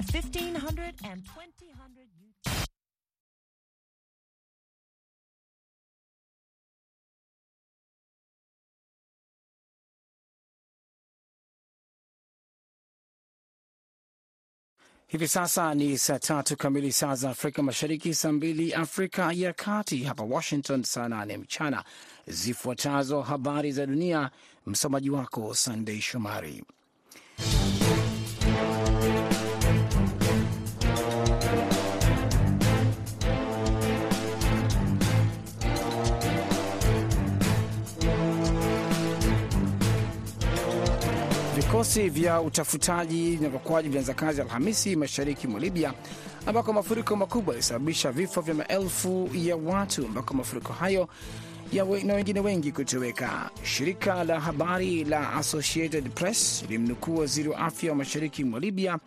at 1500 and 2000. Hivi sasa ni saa tatu kamili saa za Afrika Mashariki, saa mbili Afrika ya Kati, hapa Washington saa nane mchana. Zifuatazo habari za dunia, msomaji wako Sandei Shomari. Vikosi vya utafutaji na uokoaji vilianza kazi Alhamisi mashariki mwa Libya, ambako mafuriko makubwa yalisababisha vifo vya maelfu ya watu, ambako mafuriko hayo we, na wengine wengi kutoweka. Shirika la habari la Associated Press limnukuu waziri wa afya wa mashariki mwa Libya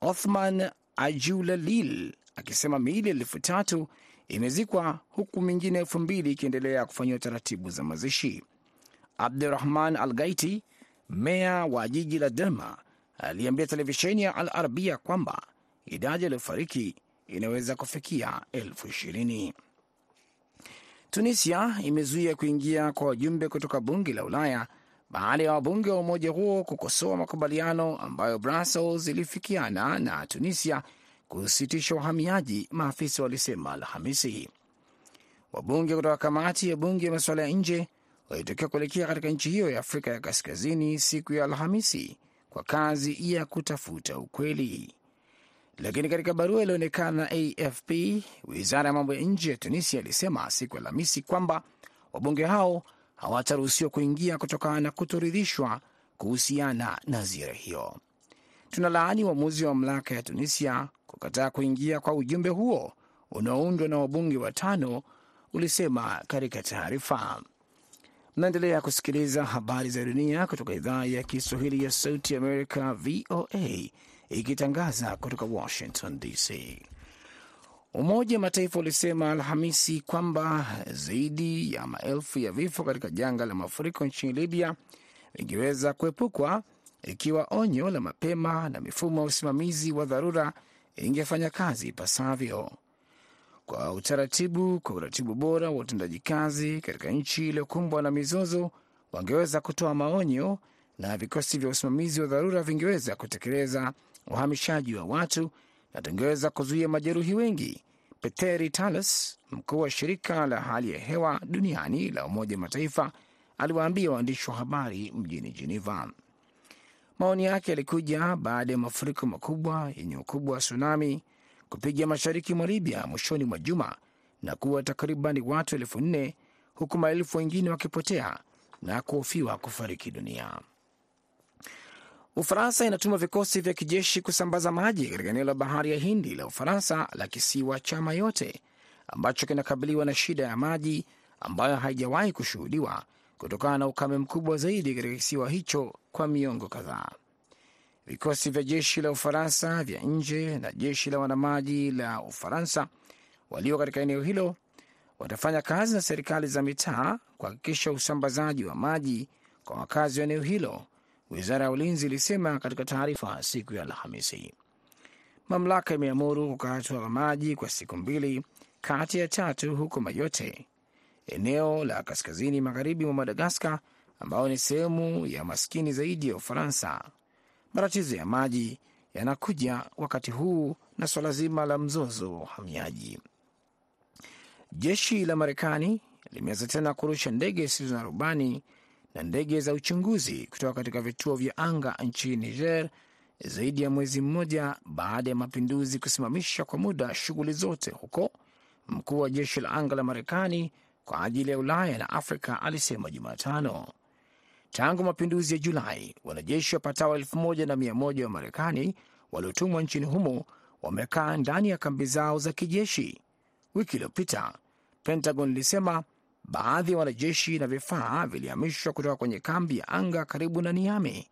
Othman Ajulalil akisema miili elfu tatu imezikwa huku mingine elfu mbili ikiendelea kufanyiwa taratibu za mazishi. Abdurahman Al Gaiti meya wa jiji la Derma aliambia televisheni ya Al Arabia kwamba idadi yaliyofariki inaweza kufikia elfu ishirini. Tunisia imezuia kuingia kwa wajumbe kutoka bunge la Ulaya baada ya wabunge wa umoja huo kukosoa makubaliano ambayo Brussels ilifikiana na Tunisia kusitisha uhamiaji, maafisa walisema Alhamisi. Wabunge kutoka kamati ya bunge ya masuala ya nje walitokea kuelekea katika nchi hiyo ya Afrika ya kaskazini siku ya Alhamisi kwa kazi ya kutafuta ukweli. Lakini katika barua ilionekana na AFP, wizara ya mambo ya nje ya Tunisia ilisema siku ya Alhamisi kwamba wabunge hao hawataruhusiwa kuingia kutokana na kutoridhishwa kuhusiana na ziara hiyo. Tunalaani uamuzi wa mamlaka ya Tunisia kukataa kuingia kwa ujumbe huo unaoundwa na wabunge watano, ulisema katika taarifa. Mnaendelea kusikiliza habari za dunia kutoka idhaa ya Kiswahili ya Sauti Amerika, VOA, ikitangaza kutoka Washington DC. Umoja wa Mataifa ulisema Alhamisi kwamba zaidi ya maelfu ya vifo katika janga la mafuriko nchini Libya vingeweza kuepukwa ikiwa onyo la mapema na mifumo ya usimamizi wa dharura ingefanya kazi ipasavyo kwa utaratibu kwa uratibu bora wa utendaji kazi katika nchi iliyokumbwa na mizozo, wangeweza kutoa maonyo na vikosi vya usimamizi wa dharura vingeweza kutekeleza uhamishaji wa watu na tungeweza kuzuia majeruhi wengi. Peteri Talas, mkuu wa shirika la hali ya hewa duniani la Umoja Mataifa, aliwaambia waandishi wa habari mjini Geneva. Maoni yake yalikuja baada ya mafuriko makubwa yenye ukubwa wa tsunami kupiga mashariki mwa Libya mwishoni mwa juma na kuwa takriban watu elfu nne huku maelfu wengine wakipotea na kuhofiwa kufariki dunia. Ufaransa inatuma vikosi vya kijeshi kusambaza maji katika eneo la bahari ya Hindi la Ufaransa la kisiwa cha Mayotte ambacho kinakabiliwa na shida ya maji ambayo haijawahi kushuhudiwa kutokana na ukame mkubwa zaidi katika kisiwa hicho kwa miongo kadhaa. Vikosi vya jeshi la Ufaransa vya nje na jeshi la wanamaji la Ufaransa walio katika eneo hilo watafanya kazi na serikali za mitaa kuhakikisha usambazaji wa maji kwa wakazi wa eneo hilo, wizara ya ulinzi ilisema katika taarifa siku ya Alhamisi. Mamlaka imeamuru kukatwa maji kwa siku mbili kati ya tatu huko Mayote, eneo la kaskazini magharibi mwa Madagaskar, ambayo ni sehemu ya maskini zaidi ya Ufaransa. Matatizo ya maji yanakuja wakati huu na swala zima la mzozo wa uhamiaji. Jeshi la Marekani limeanza tena kurusha ndege zisizo na rubani na ndege za uchunguzi kutoka katika vituo vya anga nchini Niger, zaidi ya mwezi mmoja baada ya mapinduzi kusimamisha kwa muda shughuli zote huko. Mkuu wa jeshi la anga la Marekani kwa ajili ya Ulaya na Afrika alisema Jumatano. Tangu mapinduzi ya Julai, wanajeshi wapatao elfu moja na mia moja wa Marekani waliotumwa nchini humo wamekaa ndani ya kambi zao za kijeshi. Wiki iliyopita, Pentagon ilisema baadhi ya wanajeshi na vifaa vilihamishwa kutoka kwenye kambi ya anga karibu na Niamey,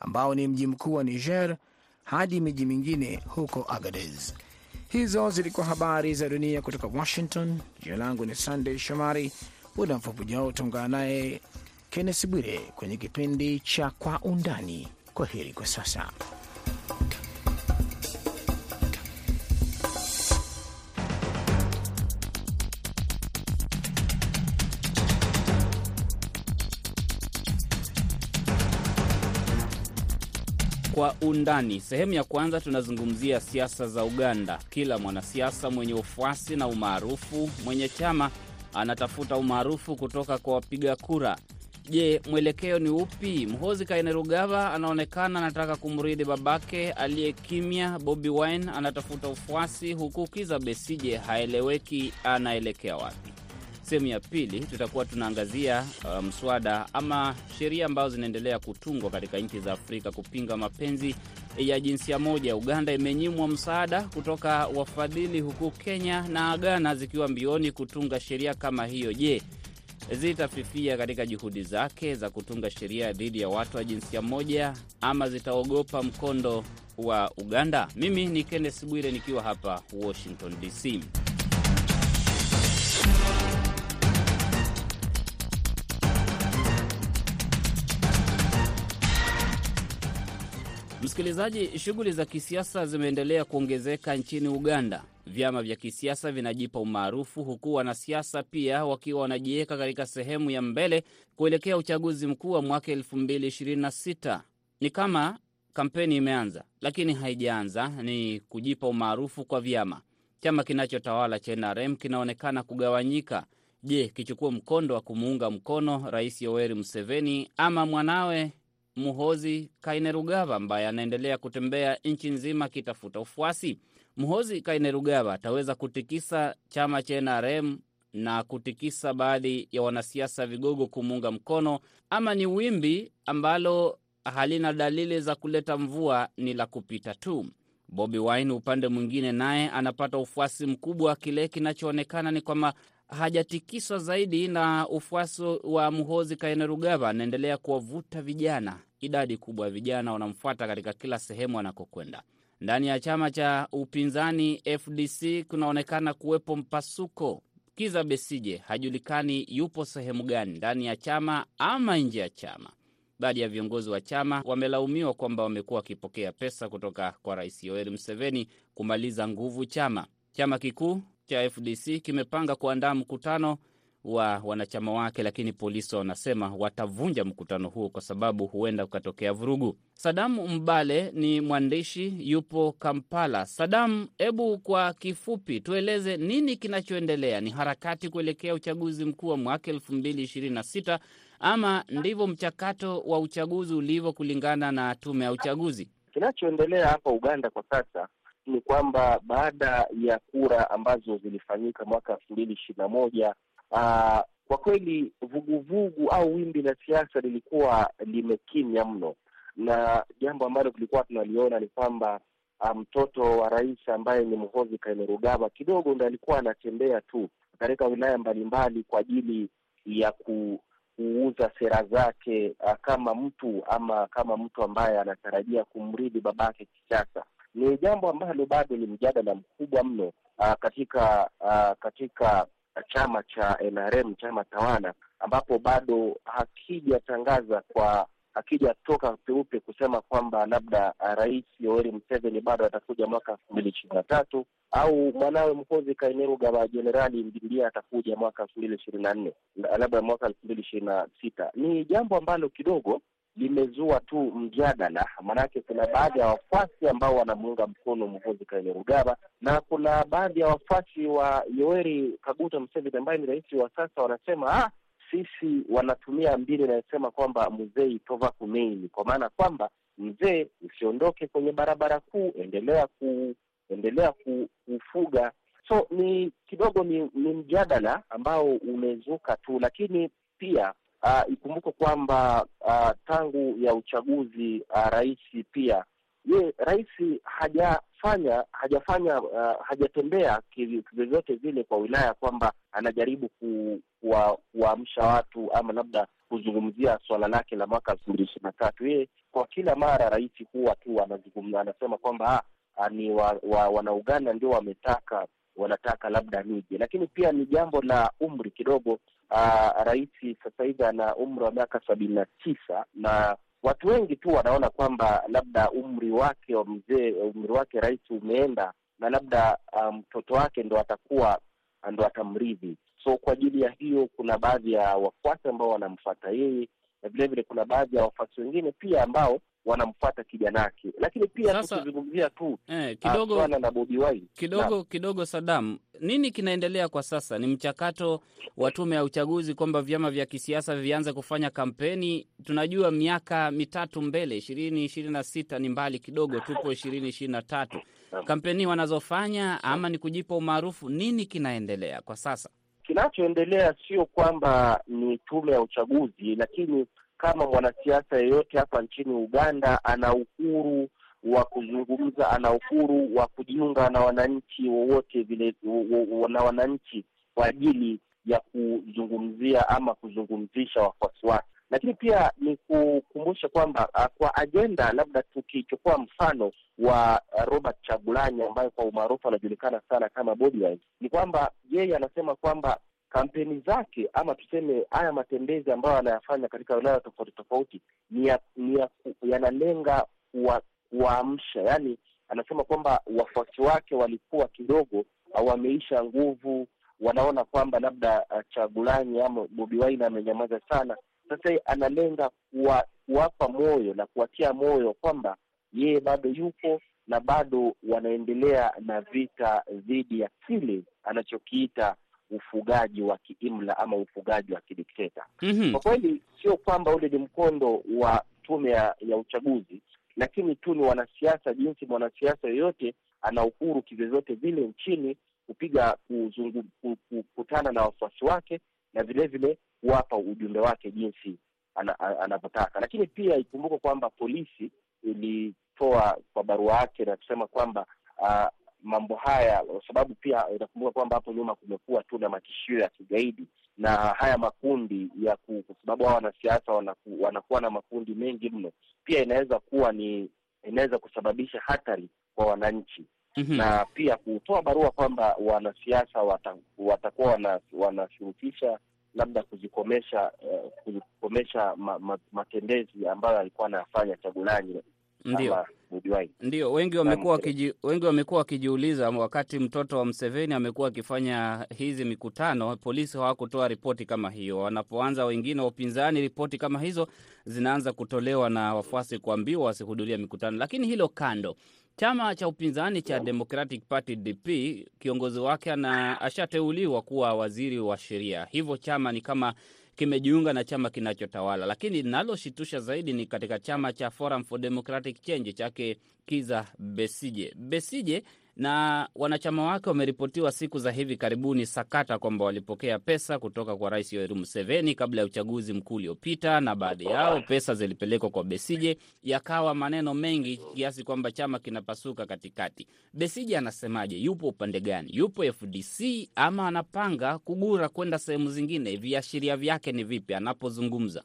ambao ni mji mkuu wa Niger, hadi miji mingine huko Agadez. Hizo zilikuwa habari za dunia kutoka Washington. Jina langu ni Sandey Shomari. Muda mfupi ujao utaungana naye Kenneth Bwire kwenye kipindi cha Kwa Undani. Kwa heri kwa sasa. Kwa undani, sehemu ya kwanza tunazungumzia siasa za Uganda. Kila mwanasiasa mwenye ufuasi na umaarufu, mwenye chama anatafuta umaarufu kutoka kwa wapiga kura. Je, mwelekeo ni upi? Mhozi Kainerugaba anaonekana anataka kumridi babake aliyekimya. Bobi Wine anatafuta ufuasi, huku Kiza Besije haeleweki anaelekea wapi. Sehemu ya pili tutakuwa tunaangazia uh, mswada ama sheria ambazo zinaendelea kutungwa katika nchi za Afrika kupinga mapenzi ya jinsia moja. Uganda imenyimwa msaada kutoka wafadhili, huku Kenya na Ghana zikiwa mbioni kutunga sheria kama hiyo. Je, zitafifia katika juhudi zake za kutunga sheria dhidi ya watu wa jinsia moja ama zitaogopa mkondo wa Uganda? Mimi ni Kenneth Bwire nikiwa hapa Washington DC. Msikilizaji, shughuli za kisiasa zimeendelea kuongezeka nchini Uganda. Vyama vya kisiasa vinajipa umaarufu, huku wanasiasa pia wakiwa wanajiweka katika sehemu ya mbele kuelekea uchaguzi mkuu wa mwaka 2026. Ni kama kampeni imeanza, lakini haijaanza. Ni kujipa umaarufu kwa vyama. Chama kinachotawala cha NRM kinaonekana kugawanyika. Je, kichukua mkondo wa kumuunga mkono Rais Yoweri Museveni ama mwanawe Muhozi Kainerugaba ambaye anaendelea kutembea nchi nzima akitafuta ufuasi. Muhozi Kainerugaba ataweza kutikisa chama cha NRM na kutikisa baadhi ya wanasiasa vigogo kumuunga mkono, ama ni wimbi ambalo halina dalili za kuleta mvua, ni la kupita tu. Bobi Wine upande mwingine, naye anapata ufuasi mkubwa. Kile kinachoonekana ni kwamba hajatikiswa zaidi na ufuasi wa Muhozi Kainerugaba, anaendelea kuwavuta vijana. Idadi kubwa ya vijana wanamfuata katika kila sehemu anakokwenda. Ndani ya chama cha upinzani FDC kunaonekana kuwepo mpasuko. Kiza Besije hajulikani yupo sehemu gani, ndani ya chama ama nje ya chama. Baadhi ya viongozi wa chama wamelaumiwa kwamba wamekuwa wakipokea pesa kutoka kwa Rais Yoweri Museveni kumaliza nguvu chama. Chama kikuu cha FDC kimepanga kuandaa mkutano wa wanachama wake, lakini polisi wanasema watavunja mkutano huo kwa sababu huenda ukatokea vurugu. Sadamu Mbale ni mwandishi, yupo Kampala. Sadamu, hebu kwa kifupi tueleze nini kinachoendelea? Ni harakati kuelekea uchaguzi mkuu wa mwaka elfu mbili ishirini na sita ama ndivyo mchakato wa uchaguzi ulivyo kulingana na tume ya uchaguzi? Kinachoendelea hapa Uganda kwa sasa ni kwamba baada ya kura ambazo zilifanyika mwaka elfu mbili ishirini na moja uh, kwa kweli vuguvugu au wimbi la siasa lilikuwa limekimya mno, na jambo ambalo tulikuwa tunaliona ni kwamba mtoto um, wa rais ambaye ni Mhozi Kainerugaba kidogo ndo alikuwa anatembea tu katika wilaya mbalimbali kwa ajili ya ku kuuza sera zake uh, kama mtu ama kama mtu ambaye anatarajia kumridhi babake kisiasa ni jambo ambalo bado ni mjadala mkubwa mno aa, katika aa, katika chama cha NRM, chama tawala, ambapo bado hakijatangaza kwa hakijatoka peupe kusema kwamba labda uh, Rais Yoweri Museveni bado atakuja mwaka elfu mbili ishirini na tatu au mwanawe Muhoozi Kainerugaba Jenerali ndiye atakuja mwaka elfu mbili ishirini na nne labda mwaka elfu mbili ishirini na sita. Ni jambo ambalo kidogo limezua tu mjadala, maanake kuna baadhi ya wafuasi ambao wanamuunga mkono Muhoozi Kainerugaba na kuna baadhi ya wafuasi wa Yoweri Kaguta Museveni ambaye ni rais wa sasa, wanasema ah, sisi wanatumia mbinu inayosema kwamba mzee tova kumeini, kwa maana kwamba mzee, usiondoke kwenye barabara kuu, endelea ku endelea kufuga. So ni kidogo ni, ni mjadala ambao umezuka tu, lakini pia Uh, ikumbuke kwamba uh, tangu ya uchaguzi uh, rais pia ye rais hajafanya hajafanya uh, hajatembea vyovyote vile kwa wilaya kwamba anajaribu kuwaamsha watu ama labda kuzungumzia swala lake la mwaka elfu mbili ishirini na tatu. Yeye kwa kila mara rais huwa tu anazungumza, anasema kwamba ni wa, wa, wanauganda ndio wametaka wanataka labda nije, lakini pia ni jambo la umri kidogo. Uh, rais sasa hivi ana umri wa miaka sabini na tisa na watu wengi tu wanaona kwamba labda umri wake wa mzee, umri wake rais umeenda na labda mtoto um, wake ndo atakuwa ndo atamrithi. So kwa ajili ya hiyo, kuna baadhi ya wafuasi ambao wanamfuata yeye na vilevile kuna baadhi ya wafuasi wengine pia ambao wanamfuata kijanake. Lakini pia tukizungumzia tu Eh, ah, kidogo swala na Bobi Wine kidogo kidogo, Sadam, nini kinaendelea kwa sasa? Ni mchakato wa tume ya uchaguzi kwamba vyama vya kisiasa vianze kufanya kampeni. Tunajua miaka mitatu mbele, ishirini ishirini na sita ni mbali kidogo, tupo ishirini ishirini na tatu. Kampeni wanazofanya ama ni kujipa umaarufu? Nini kinaendelea kwa sasa? Kinachoendelea sio kwamba ni tume ya uchaguzi, lakini kama mwanasiasa yeyote hapa nchini Uganda ana uhuru wa kuzungumza, ana uhuru wa kujiunga na wananchi wowote vile na wananchi kwa ajili ya kuzungumzia ama kuzungumzisha wafuasi wake. Lakini pia ni kukumbusha kwamba ah, kwa ajenda, labda tukichukua mfano wa ah, Robert Chagulanyi ambaye kwa umaarufu anajulikana sana kama Bobi Wine, ni kwamba yeye anasema kwamba kampeni zake ama tuseme haya matembezi ambayo anayafanya katika wilaya tofauti tofauti ni ya, ni ya, yanalenga kuwa- kuwaamsha. Yaani anasema kwamba wafuasi wake walikuwa kidogo wameisha nguvu, wanaona kwamba labda Chagulani Chagulanyi ama Bobi Wine amenyamaza sana. Sasa analenga kuwa, kuwapa moyo na kuwatia moyo kwamba yeye bado yupo na bado wanaendelea na vita dhidi ya kile anachokiita ufugaji wa kiimla ama ufugaji wa kidikteta. Mhm. Kwa kweli sio kwamba ule ni mkondo wa tume ya, ya uchaguzi, lakini tu ni wanasiasa, jinsi mwanasiasa yoyote ana uhuru kivyovyote vile nchini kupiga kuzungu, ku- ku- kukutana na wafuasi wake na vile vile kuwapa ujumbe wake jinsi ana- anavyotaka. Lakini pia ikumbuke kwamba polisi ilitoa kwa barua yake na kusema kwamba mambo haya, kwa sababu pia itakumbuka kwamba hapo nyuma kumekuwa tu na matishio ya kigaidi na haya makundi ya ku, kwa sababu hao wanasiasa wanaku, wanakuwa na makundi mengi mno, pia inaweza kuwa ni inaweza kusababisha hatari kwa wananchi Mhm. na pia kutoa barua kwamba wanasiasa wata, watakuwa wana, wanashurutisha labda kuzikomesha eh, kuzikomesha ma, ma, matembezi ambayo alikuwa anayafanya Chagulanyi Ndio. Bobi Ndio, wengi wamekuwa wakiji, wengi wamekuwa wakijiuliza wakati mtoto wa Mseveni amekuwa akifanya hizi mikutano, polisi hawakutoa ripoti kama hiyo. Wanapoanza wengine wa upinzani, ripoti kama hizo zinaanza kutolewa na wafuasi kuambiwa wasihudhuria mikutano. Lakini hilo kando, chama cha upinzani cha Democratic Party DP, kiongozi wake ana ashateuliwa kuwa waziri wa sheria, hivyo chama ni kama kimejiunga na chama kinachotawala. Lakini linaloshitusha zaidi ni katika chama cha Forum for Democratic Change chake Kiza Besije. Besije na wanachama wake wameripotiwa siku za hivi karibuni sakata kwamba walipokea pesa kutoka kwa Rais Yoweri Museveni kabla ya uchaguzi mkuu uliopita, na baadhi yao pesa zilipelekwa kwa Besije, yakawa maneno mengi kiasi kwamba chama kinapasuka katikati. Besije anasemaje? Yupo upande gani? Yupo FDC ama anapanga kugura kwenda sehemu zingine? Viashiria vyake ni vipi anapozungumza?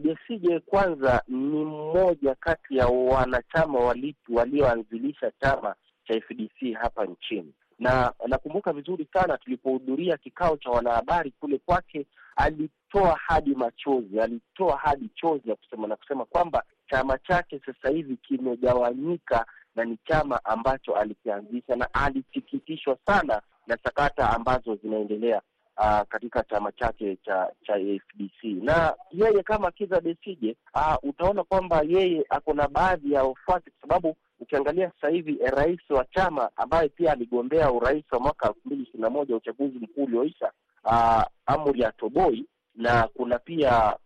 Besije kwanza ni mmoja kati ya wanachama walioanzilisha chama cha FDC hapa nchini, na nakumbuka vizuri sana tulipohudhuria kikao cha wanahabari kule kwake, alitoa hadi machozi, alitoa hadi chozi ya kusema na kusema kwamba chama chake sasa hivi kimegawanyika na ni chama ambacho alikianzisha, na alisikitishwa sana na sakata ambazo zinaendelea uh, katika chama chake cha cha FDC na yeye kama Kizza Besigye uh, utaona kwamba yeye ako na baadhi ya wafuasi, kwa sababu ukiangalia sasa hivi eh, rais wa chama ambaye pia aligombea urais wa mwaka elfu mbili ishirini na moja uchaguzi mkuu ulioisha uh, Amuri Atoboi na kuna pia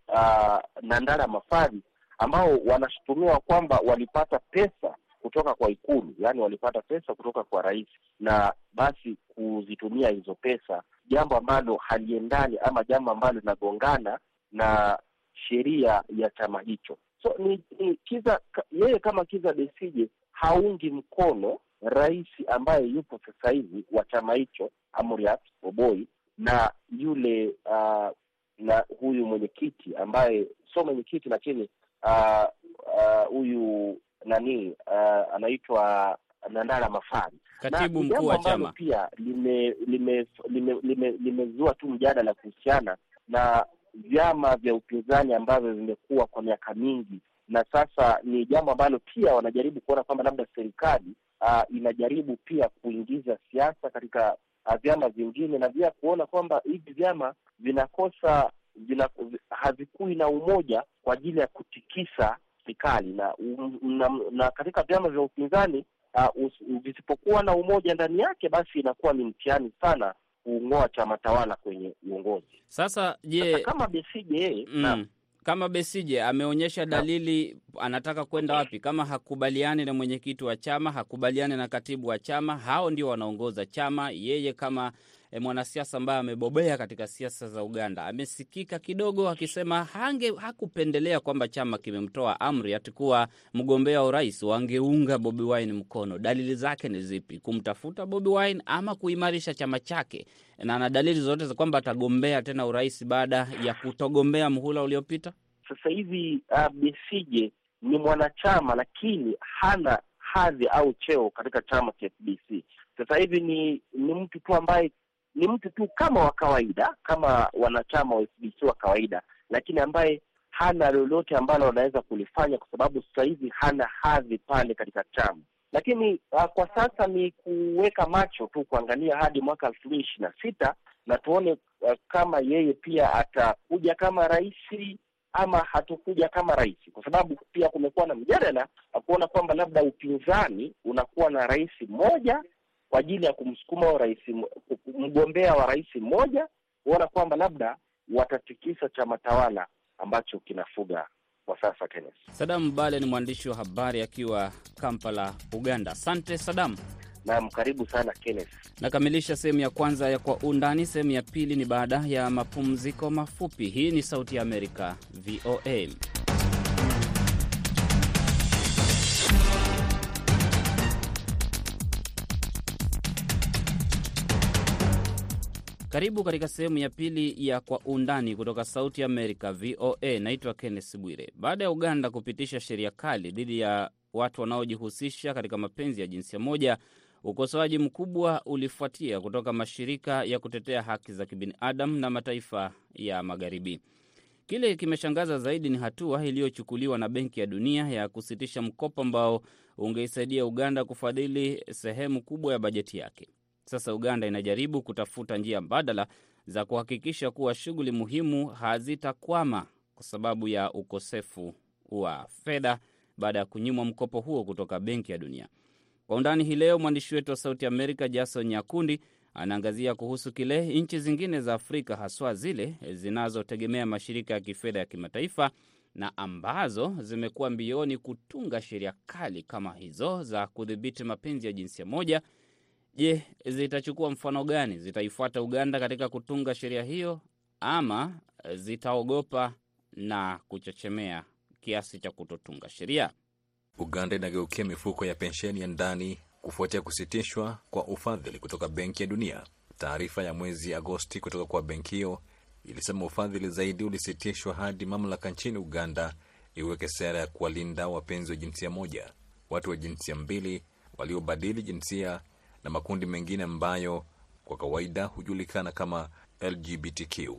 Nandara Mafari ambao wanashutumiwa kwamba walipata pesa kutoka kwa Ikulu, yaani walipata pesa kutoka kwa rais na basi kuzitumia hizo pesa, jambo ambalo haliendani ama jambo ambalo linagongana na sheria ya chama hicho. So ni, ni Kiza, yeye kama Kiza Besije haungi mkono rais ambaye yupo sasa hivi wa chama hicho Amuriat Oboi na yule uh, na huyu mwenyekiti ambaye sio mwenyekiti lakini ah, uh, huyu nani uh, anaitwa Nandala Mafari Katibu mkuu wa ambalo chama. pia lime lime lime lime- limezua tu mjadala kuhusiana na vyama vya upinzani ambavyo vimekuwa kwa miaka mingi, na sasa ni jambo ambalo pia wanajaribu kuona kwamba labda serikali uh, inajaribu pia kuingiza siasa katika uh, vyama vingine na pia kuona kwamba hivi vyama vinakosa vina, havikui na umoja kwa ajili ya kutikisa serikali. Na, um, na, na katika vyama vya upinzani uh, visipokuwa na umoja ndani yake, basi inakuwa ni mtihani sana kuung'oa chama tawala kwenye uongozi. Sasa je, kama Besije yeye mm, kama Besije ameonyesha dalili anataka kwenda wapi? Kama hakubaliani na mwenyekiti wa chama, hakubaliani na katibu wa chama, hao ndio wanaongoza chama. Yeye kama e, mwanasiasa ambaye amebobea katika siasa za Uganda amesikika kidogo akisema hange hakupendelea kwamba chama kimemtoa amri atikuwa mgombea wa urais wangeunga Bobi Wine mkono. Dalili zake ni zipi? Kumtafuta Bobi Wine ama kuimarisha chama chake? Na ana dalili zote za kwamba atagombea tena urais baada ya kutogombea mhula uliopita. Sasa hivi uh, Besije ni mwanachama lakini hana hadhi au cheo katika chama cha FDC. Sasa hivi ni ni mtu tu ambaye ni mtu tu kama wa kawaida kama wanachama wa FDC wa kawaida, lakini ambaye hana lolote ambalo anaweza kulifanya kwa sababu sasa hivi hana hadhi pale katika chama. Lakini uh, kwa sasa ni kuweka macho tu kuangalia hadi mwaka elfu mbili ishirini na sita na tuone uh, kama yeye pia atakuja kama rais ama hatukuja kama rais, kwa sababu pia kumekuwa na mjadala kuona kwamba labda upinzani unakuwa na rais mmoja kwa ajili ya kumsukuma rais mgombea wa rais mmoja, kuona kwamba labda watatikisa chama tawala ambacho kinafuga kwa sasa. Kenneth Sadam Bale ni mwandishi wa habari akiwa Kampala, Uganda. Asante Sadam. Naam, karibu sana Kenneth. Nakamilisha sehemu ya kwanza ya Kwa Undani. Sehemu ya pili ni baada ya mapumziko mafupi. Hii ni Sauti ya Amerika, VOA. Karibu katika sehemu ya pili ya Kwa Undani kutoka Sauti ya Amerika, VOA. Naitwa Kenneth Bwire. Baada ya Uganda kupitisha sheria kali dhidi ya watu wanaojihusisha katika mapenzi ya jinsia moja, ukosoaji mkubwa ulifuatia kutoka mashirika ya kutetea haki za kibinadamu na mataifa ya Magharibi. Kile kimeshangaza zaidi ni hatua iliyochukuliwa na Benki ya Dunia ya kusitisha mkopo ambao ungeisaidia Uganda kufadhili sehemu kubwa ya bajeti yake. Sasa Uganda inajaribu kutafuta njia mbadala za kuhakikisha kuwa shughuli muhimu hazitakwama kwa sababu ya ukosefu wa fedha baada ya kunyimwa mkopo huo kutoka Benki ya Dunia. Kwa undani hii leo, mwandishi wetu wa Sauti Amerika Jason Nyakundi anaangazia kuhusu kile nchi zingine za Afrika, haswa zile zinazotegemea mashirika ya kifedha ya kimataifa na ambazo zimekuwa mbioni kutunga sheria kali kama hizo za kudhibiti mapenzi ya jinsia moja. Je, zitachukua mfano gani? Zitaifuata Uganda katika kutunga sheria hiyo ama zitaogopa na kuchechemea kiasi cha kutotunga sheria? Uganda inageukia mifuko ya pensheni ya ndani kufuatia kusitishwa kwa ufadhili kutoka Benki ya Dunia. Taarifa ya mwezi Agosti kutoka kwa benki hiyo ilisema ufadhili zaidi ulisitishwa hadi mamlaka nchini Uganda iweke sera ya kuwalinda wapenzi wa jinsia moja, watu wa jinsia mbili, waliobadili jinsia na makundi mengine ambayo kwa kawaida hujulikana kama LGBTQ.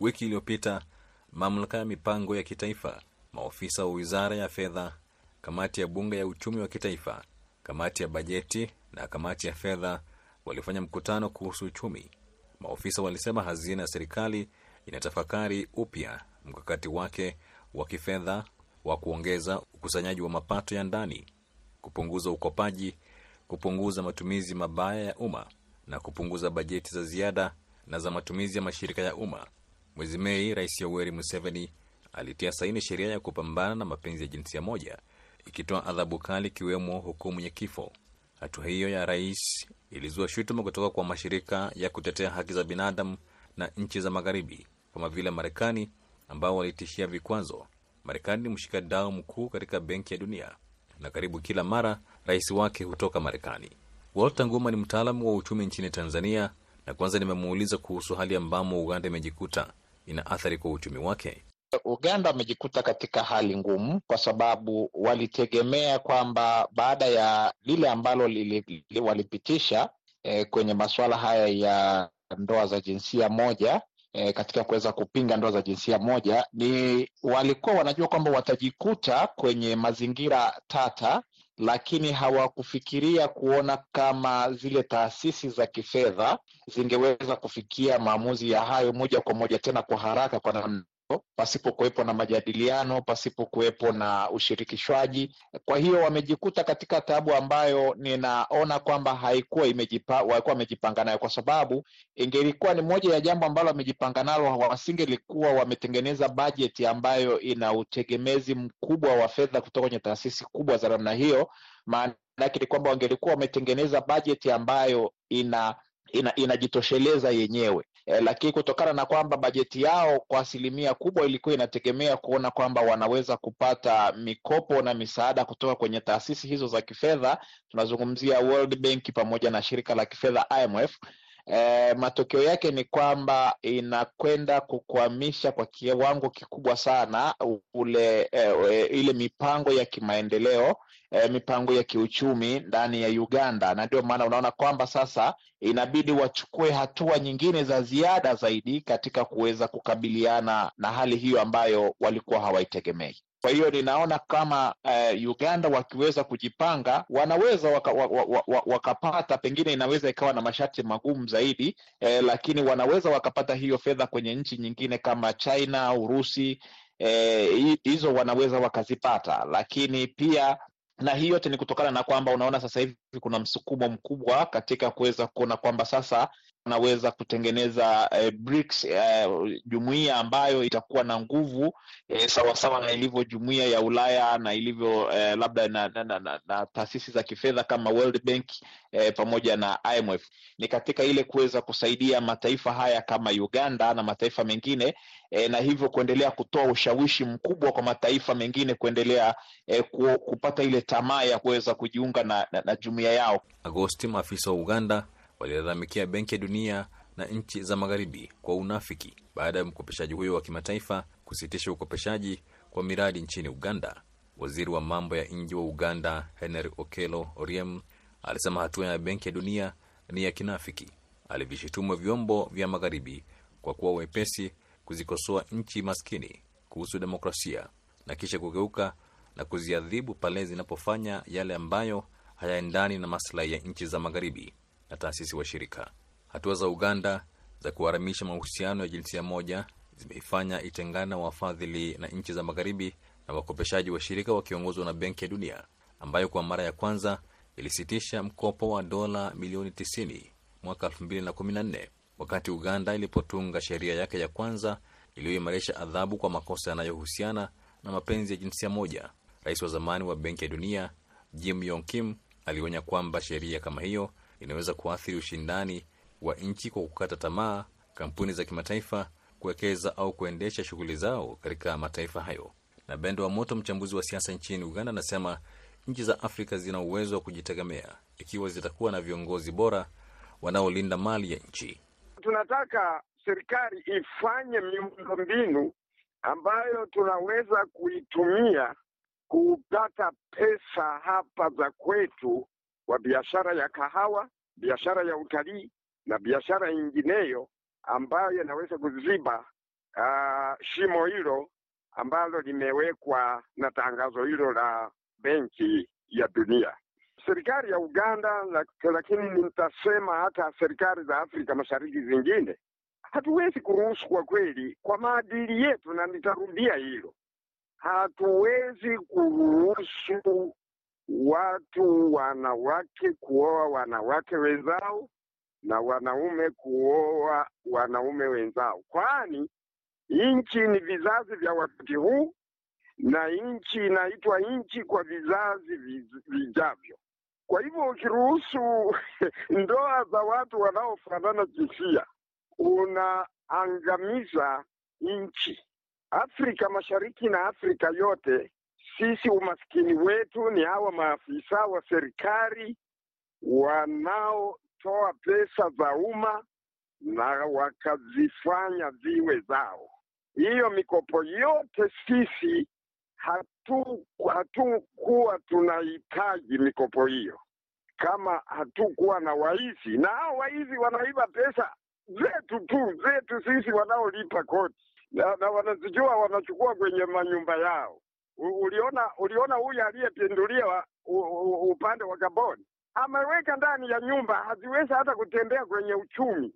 Wiki iliyopita mamlaka ya mipango ya kitaifa, maofisa wa wizara ya fedha, kamati ya bunge ya uchumi wa kitaifa, kamati ya bajeti na kamati ya fedha walifanya mkutano kuhusu uchumi. Maofisa walisema hazina ya serikali inatafakari upya mkakati wake wa kifedha wa kuongeza ukusanyaji wa mapato ya ndani, kupunguza ukopaji, kupunguza matumizi mabaya ya umma na kupunguza bajeti za ziada na za matumizi ya mashirika ya umma. Mwezi Mei, Rais Yoweri Museveni alitia saini sheria ya kupambana na mapenzi ya jinsia moja, ikitoa adhabu kali, ikiwemo hukumu ya kifo. Hatua hiyo ya rais ilizua shutuma kutoka kwa mashirika ya kutetea haki za binadamu na nchi za Magharibi kama vile Marekani, ambao walitishia vikwazo. Marekani ni mshikadau mkuu katika Benki ya Dunia na karibu kila mara rais wake hutoka Marekani. Walter Nguma ni mtaalamu wa uchumi nchini Tanzania, na kwanza nimemuuliza kuhusu hali ambamo Uganda imejikuta ina athari kwa uchumi wake. Uganda wamejikuta katika hali ngumu kwa sababu walitegemea kwamba baada ya lile ambalo li, li, walipitisha eh, kwenye masuala haya ya ndoa za jinsia moja eh, katika kuweza kupinga ndoa za jinsia moja, ni walikuwa wanajua kwamba watajikuta kwenye mazingira tata, lakini hawakufikiria kuona kama zile taasisi za kifedha zingeweza kufikia maamuzi ya hayo moja kwa moja tena kwa haraka kwa namna pasipo kuwepo na majadiliano, pasipo kuwepo na ushirikishwaji. Kwa hiyo wamejikuta katika tabu ambayo ninaona kwamba haikuwa imejipa, walikuwa wamejipanga nayo, kwa sababu ingelikuwa ni moja ya jambo ambalo wamejipanga nalo, wasingelikuwa wametengeneza bajeti ambayo ina utegemezi mkubwa wa fedha kutoka kwenye taasisi kubwa za namna hiyo. Maana yake ni kwamba wangelikuwa wametengeneza bajeti ambayo ina ina inajitosheleza yenyewe e, lakini kutokana na kwamba bajeti yao kwa asilimia kubwa ilikuwa inategemea kuona kwamba wanaweza kupata mikopo na misaada kutoka kwenye taasisi hizo za kifedha, tunazungumzia World Bank pamoja na shirika la kifedha IMF. E, matokeo yake ni kwamba inakwenda kukwamisha kwa kiwango kikubwa sana ule eh, ile mipango ya kimaendeleo eh, mipango ya kiuchumi ndani ya Uganda, na ndio maana unaona kwamba sasa inabidi wachukue hatua nyingine za ziada zaidi katika kuweza kukabiliana na hali hiyo ambayo walikuwa hawaitegemei. Kwa hiyo ninaona kama uh, Uganda wakiweza kujipanga wanaweza waka, waka, waka, wakapata, pengine inaweza ikawa na masharti magumu zaidi eh, lakini wanaweza wakapata hiyo fedha kwenye nchi nyingine kama China, Urusi eh, hizo wanaweza wakazipata, lakini pia na hii yote ni kutokana na kwamba unaona sasa hivi kuna msukumo mkubwa katika kuweza kuona kwamba sasa wanaweza kutengeneza eh, BRICS eh, jumuiya ambayo itakuwa na nguvu eh, sawasawa na ilivyo jumuiya ya Ulaya na ilivyo eh, labda na, na, na, na, na taasisi za kifedha kama World Bank eh, pamoja na IMF. Ni katika ile kuweza kusaidia mataifa haya kama Uganda na mataifa mengine eh, na hivyo kuendelea kutoa ushawishi mkubwa kwa mataifa mengine kuendelea eh, ku, kupata ile tamaa ya kuweza kujiunga na, na, na jumuiya yao. Agosti, maafisa wa Uganda walilalamikia Benki ya Dunia na nchi za Magharibi kwa unafiki baada ya mkopeshaji huyo wa kimataifa kusitisha ukopeshaji kwa miradi nchini Uganda. Waziri wa mambo ya nje wa Uganda Henry Okello Oriem alisema hatua ya Benki ya Dunia ni ya kinafiki. Alivishutumu vyombo vya Magharibi kwa kuwa wepesi kuzikosoa nchi maskini kuhusu demokrasia na kisha kugeuka na kuziadhibu pale zinapofanya yale ambayo hayaendani na maslahi ya nchi za Magharibi na taasisi washirika. Hatua za Uganda za kuharamisha mahusiano ya jinsia moja zimeifanya itengana wafadhili na nchi za Magharibi na wakopeshaji washirika wakiongozwa na Benki ya Dunia ambayo kwa mara ya kwanza ilisitisha mkopo wa dola milioni 90 mwaka 2014 wakati Uganda ilipotunga sheria yake ya kwanza iliyoimarisha adhabu kwa makosa yanayohusiana na mapenzi ya jinsia moja. Rais wa zamani wa Benki ya Dunia Jim Yong Kim alionya kwamba sheria kama hiyo inaweza kuathiri ushindani wa nchi kwa kukata tamaa kampuni za kimataifa kuwekeza au kuendesha shughuli zao katika mataifa hayo. Na Bendo wa Moto, mchambuzi wa siasa nchini Uganda, anasema nchi za Afrika zina uwezo wa kujitegemea ikiwa zitakuwa na viongozi bora wanaolinda mali ya nchi. Tunataka serikali ifanye miundombinu ambayo tunaweza kuitumia kupata pesa hapa za kwetu kwa biashara ya kahawa, biashara ya utalii na biashara nyingineyo ambayo inaweza kuziba uh, shimo hilo ambalo limewekwa na tangazo hilo la Benki ya Dunia. Serikali ya Uganda, lakini nitasema hata serikali za Afrika Mashariki zingine, hatuwezi kuruhusu kwa kweli, kwa maadili yetu, na nitarudia hilo, hatuwezi kuruhusu watu wanawake kuoa wanawake wenzao na wanaume kuoa wanaume wenzao, kwani nchi ni vizazi vya wakati huu na nchi inaitwa nchi kwa vizazi vijavyo. Kwa hivyo ukiruhusu ndoa za watu wanaofanana jinsia, unaangamiza nchi. Afrika Mashariki na Afrika yote, sisi umaskini wetu ni hawa maafisa wa serikali wanaotoa pesa za umma na wakazifanya ziwe zao. Hiyo mikopo yote sisi hatu hatukuwa tunahitaji mikopo hiyo kama hatukuwa na waizi, na hao waizi wanaiba pesa zetu tu zetu sisi wanaolipa kodi na, na wanazijua wanachukua kwenye manyumba yao. Uliona uliona huyu aliyepinduliwa upande wa Gabon ameweka ndani ya nyumba, haziwezi hata kutembea kwenye uchumi.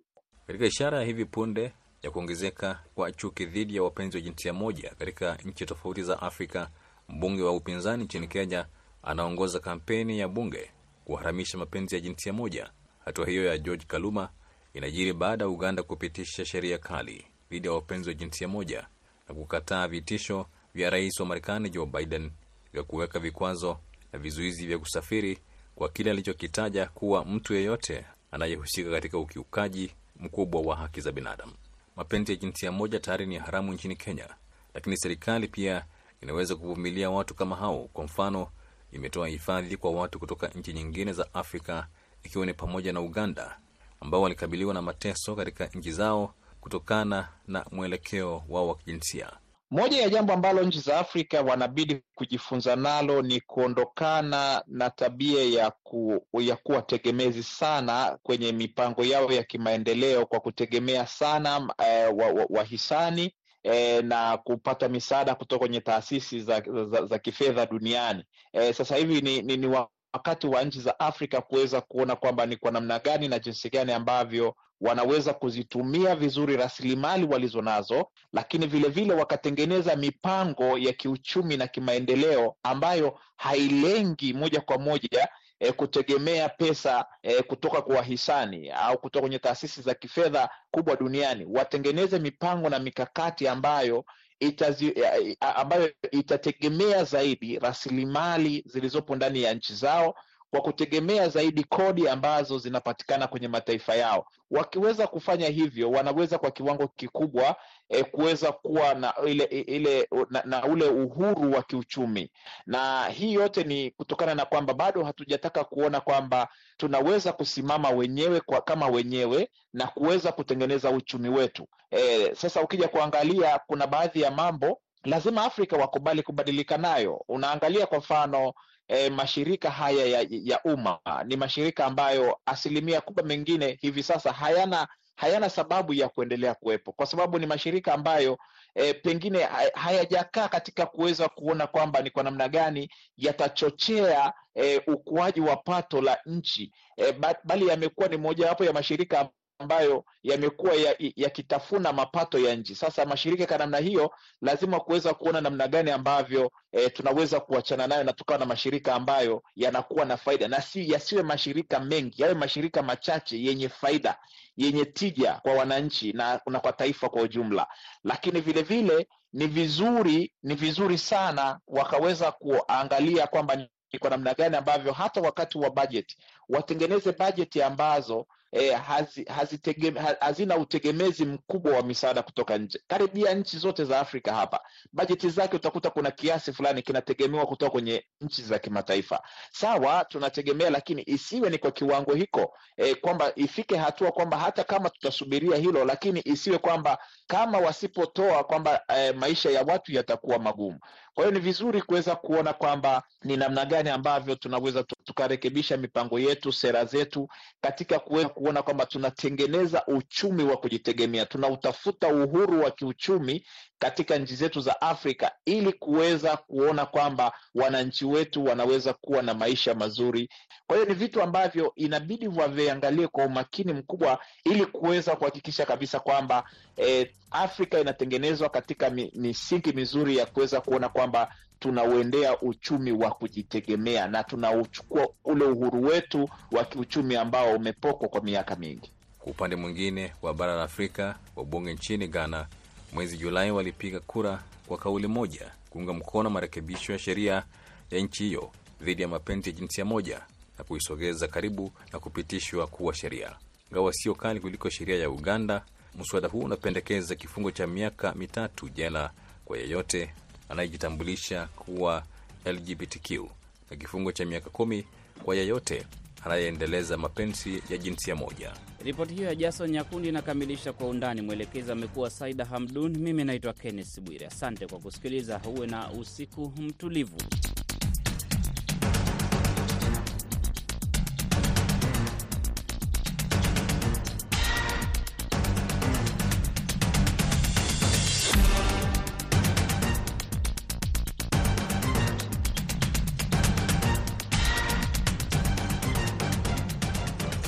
Katika ishara ya hivi punde ya kuongezeka kwa chuki dhidi ya wapenzi wa jinsia moja katika nchi tofauti za Afrika, mbunge wa upinzani nchini Kenya anaongoza kampeni ya bunge kuharamisha mapenzi ya jinsia moja. Hatua hiyo ya George Kaluma inajiri baada ya Uganda kupitisha sheria kali dhidi ya wapenzi wa jinsia moja na kukataa vitisho vya rais wa Marekani Joe Biden vya kuweka vikwazo na vizuizi vya kusafiri kwa kile alichokitaja kuwa mtu yeyote anayehusika katika ukiukaji mkubwa wa haki za binadamu. Mapenzi ya jinsia moja tayari ni haramu nchini Kenya, lakini serikali pia inaweza kuvumilia watu kama hao. Kwa mfano, imetoa hifadhi kwa watu kutoka nchi nyingine za Afrika, ikiwa ni pamoja na Uganda, ambao walikabiliwa na mateso katika nchi zao kutokana na mwelekeo wao wa kijinsia. Moja ya jambo ambalo nchi za Afrika wanabidi kujifunza nalo ni kuondokana na tabia ya, ku, ya kuwa tegemezi sana kwenye mipango yao ya kimaendeleo kwa kutegemea sana eh, wahisani wa, wa E, na kupata misaada kutoka kwenye taasisi za, za, za kifedha duniani. E, sasa hivi ni, ni, ni wakati wa nchi za Afrika kuweza kuona kwamba ni kwa namna gani na jinsi gani ambavyo wanaweza kuzitumia vizuri rasilimali walizo nazo, lakini vilevile vile wakatengeneza mipango ya kiuchumi na kimaendeleo ambayo hailengi moja kwa moja e, kutegemea pesa e, kutoka kwa wahisani au kutoka kwenye taasisi za kifedha kubwa duniani. Watengeneze mipango na mikakati ambayo itazi, ambayo itategemea zaidi rasilimali zilizopo ndani ya nchi zao kwa kutegemea zaidi kodi ambazo zinapatikana kwenye mataifa yao. Wakiweza kufanya hivyo, wanaweza kwa kiwango kikubwa e, kuweza kuwa na ile, ile na, na ule uhuru wa kiuchumi, na hii yote ni kutokana na kwamba bado hatujataka kuona kwamba tunaweza kusimama wenyewe kwa, kama wenyewe na kuweza kutengeneza uchumi wetu. E, sasa ukija kuangalia kuna baadhi ya mambo lazima Afrika wakubali kubadilika nayo. Unaangalia kwa mfano E, mashirika haya ya, ya umma. Ni mashirika ambayo asilimia kubwa mengine hivi sasa hayana hayana sababu ya kuendelea kuwepo, kwa sababu ni mashirika ambayo e, pengine hayajakaa katika kuweza kuona kwamba ni kwa namna gani yatachochea e, ukuaji wa pato la nchi. E, bali yamekuwa ni mojawapo ya mashirika ambayo yamekuwa yakitafuna ya mapato ya nchi. Sasa mashirika kwa namna hiyo lazima kuweza kuona namna gani ambavyo e, tunaweza kuachana nayo na tukawa na mashirika ambayo yanakuwa na faida na si yasiwe mashirika mengi, yawe mashirika machache yenye faida, yenye tija kwa wananchi na, na kwa taifa kwa ujumla. Lakini vile vile ni vizuri ni vizuri sana wakaweza kuangalia kwamba ni kwa namna gani ambavyo hata wakati wa bajeti watengeneze bajeti ambazo E, hazi, hazitegeme, hazina utegemezi mkubwa wa misaada kutoka nje. Karibia nchi zote za Afrika hapa bajeti zake utakuta kuna kiasi fulani kinategemewa kutoka kwenye nchi za kimataifa. Sawa, tunategemea, lakini isiwe ni kwa kiwango hiko e, kwamba ifike hatua kwamba hata kama tutasubiria hilo, lakini isiwe kwamba kama wasipotoa kwamba e, maisha ya watu yatakuwa magumu. Kwa hiyo ni vizuri kuweza kuona kwamba ni namna gani ambavyo tunaweza tukarekebisha mipango yetu, sera zetu katika kuweza kuona kwamba tunatengeneza uchumi wa kujitegemea, tunautafuta uhuru wa kiuchumi katika nchi zetu za Afrika ili kuweza kuona kwamba wananchi wetu wanaweza kuwa na maisha mazuri. Kwa hiyo ni vitu ambavyo inabidi waviangalie kwa umakini mkubwa ili kuweza kuhakikisha kabisa kwamba eh, Afrika inatengenezwa katika misingi mizuri ya kuweza kuona kwamba tunauendea uchumi wa kujitegemea na tunauchukua ule uhuru wetu wa kiuchumi ambao umepokwa kwa miaka mingi. Kwa upande mwingine wa bara la Afrika, wabunge nchini Ghana mwezi Julai walipiga kura kwa kauli moja kuunga mkono marekebisho ya sheria ya nchi hiyo dhidi ya mapenzi ya jinsia moja na kuisogeza karibu na kupitishwa kuwa sheria. Ingawa sio kali kuliko sheria ya Uganda, mswada huu unapendekeza kifungo cha miaka mitatu jela kwa yeyote anayejitambulisha kuwa LGBTQ na kifungo cha miaka kumi kwa yeyote anayeendeleza mapenzi ya jinsia moja. Ripoti hiyo ya Jason Nyakundi inakamilisha Kwa Undani. Mwelekezi amekuwa Saida Hamdun, mimi naitwa Kenneth Bwire. Asante kwa kusikiliza, uwe na usiku mtulivu.